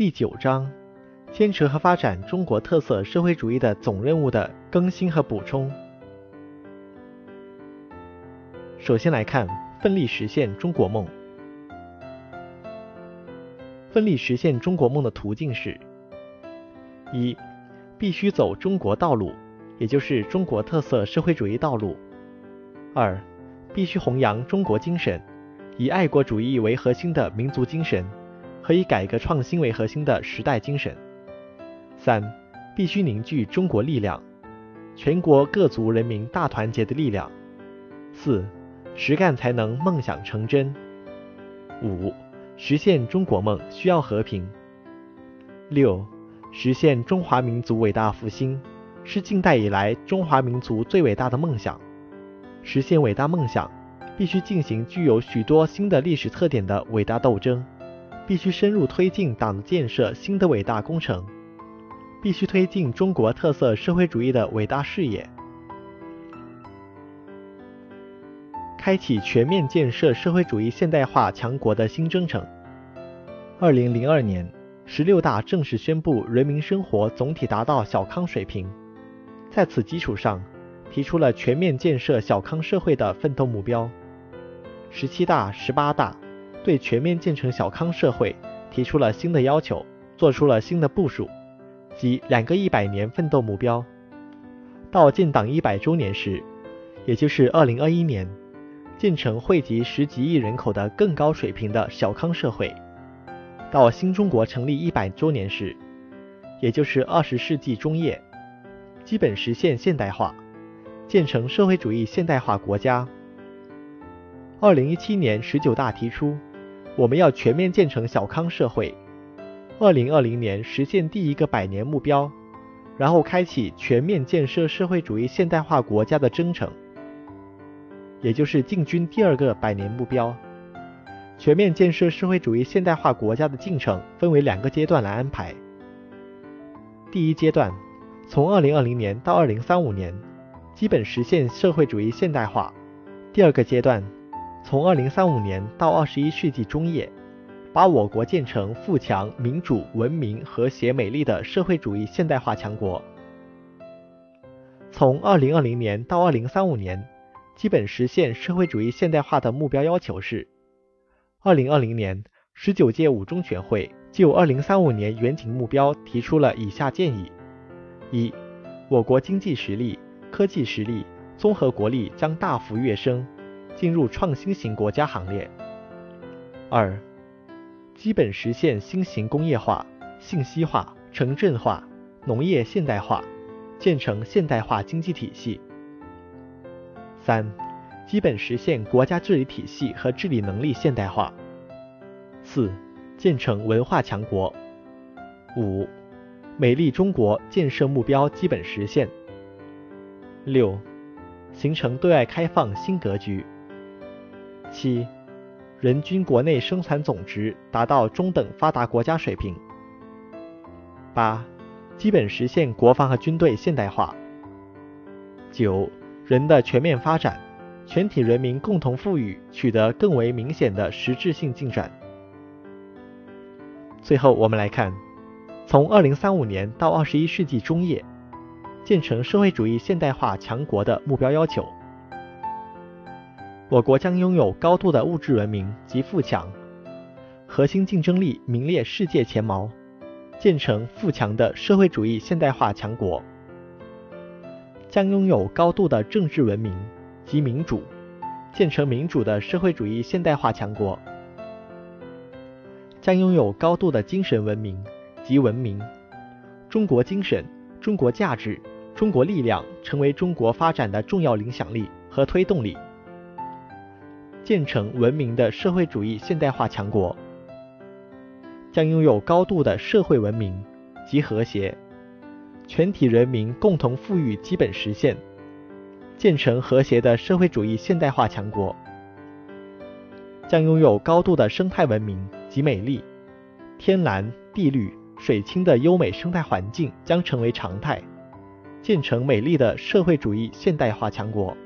第九章：坚持和发展中国特色社会主义的总任务的更新和补充。首先来看，奋力实现中国梦。奋力实现中国梦的途径是：一、必须走中国道路，也就是中国特色社会主义道路；二、必须弘扬中国精神，以爱国主义为核心的民族精神和以改革创新为核心的时代精神；三、必须凝聚中国力量，全国各族人民大团结的力量；四、实干才能梦想成真；五。实现中国梦需要和平。六，实现中华民族伟大复兴是近代以来中华民族最伟大的梦想。实现伟大梦想，必须进行具有许多新的历史特点的伟大斗争，必须深入推进党的建设新的伟大工程，必须推进中国特色社会主义的伟大事业。开启全面建设社会主义现代化强国的新征程。二零零二年，十六大正式宣布人民生活总体达到小康水平，在此基础上，提出了全面建设小康社会的奋斗目标。十七大、十八大对全面建成小康社会提出了新的要求，做出了新的部署，即两个一百年奋斗目标。到建党一百周年时，也就是二零二一年。建成惠及十几亿人口的更高水平的小康社会，到新中国成立一百周年时，也就是二十世纪中叶，基本实现现代化，建成社会主义现代化国家。二零一七年十九大提出，我们要全面建成小康社会，二零二零年实现第一个百年目标，然后开启全面建设社会主义现代化国家的征程。也就是进军第二个百年目标，全面建设社会主义现代化国家的进程分为两个阶段来安排。第一阶段，从二零二零年到二零三五年，基本实现社会主义现代化；第二个阶段，从二零三五年到二十一世纪中叶，把我国建成富强、民主、文明、和谐、美丽的社会主义现代化强国。从二零二零年到二零三五年。基本实现社会主义现代化的目标要求是：二零二零年，十九届五中全会就二零三五年远景目标提出了以下建议：一、我国经济实力、科技实力、综合国力将大幅跃升，进入创新型国家行列；二、基本实现新型工业化、信息化、城镇化、农业现代化，建成现代化经济体系。三、基本实现国家治理体系和治理能力现代化。四、建成文化强国。五、美丽中国建设目标基本实现。六、形成对外开放新格局。七、人均国内生产总值达到中等发达国家水平。八、基本实现国防和军队现代化。九。人的全面发展，全体人民共同富裕取得更为明显的实质性进展。最后，我们来看，从二零三五年到二十一世纪中叶，建成社会主义现代化强国的目标要求。我国将拥有高度的物质文明及富强，核心竞争力名列世界前茅，建成富强的社会主义现代化强国。将拥有高度的政治文明及民主，建成民主的社会主义现代化强国；将拥有高度的精神文明及文明，中国精神、中国价值、中国力量成为中国发展的重要影响力和推动力，建成文明的社会主义现代化强国；将拥有高度的社会文明及和谐。全体人民共同富裕基本实现，建成和谐的社会主义现代化强国，将拥有高度的生态文明及美丽，天蓝地绿水清的优美生态环境将成为常态，建成美丽的社会主义现代化强国。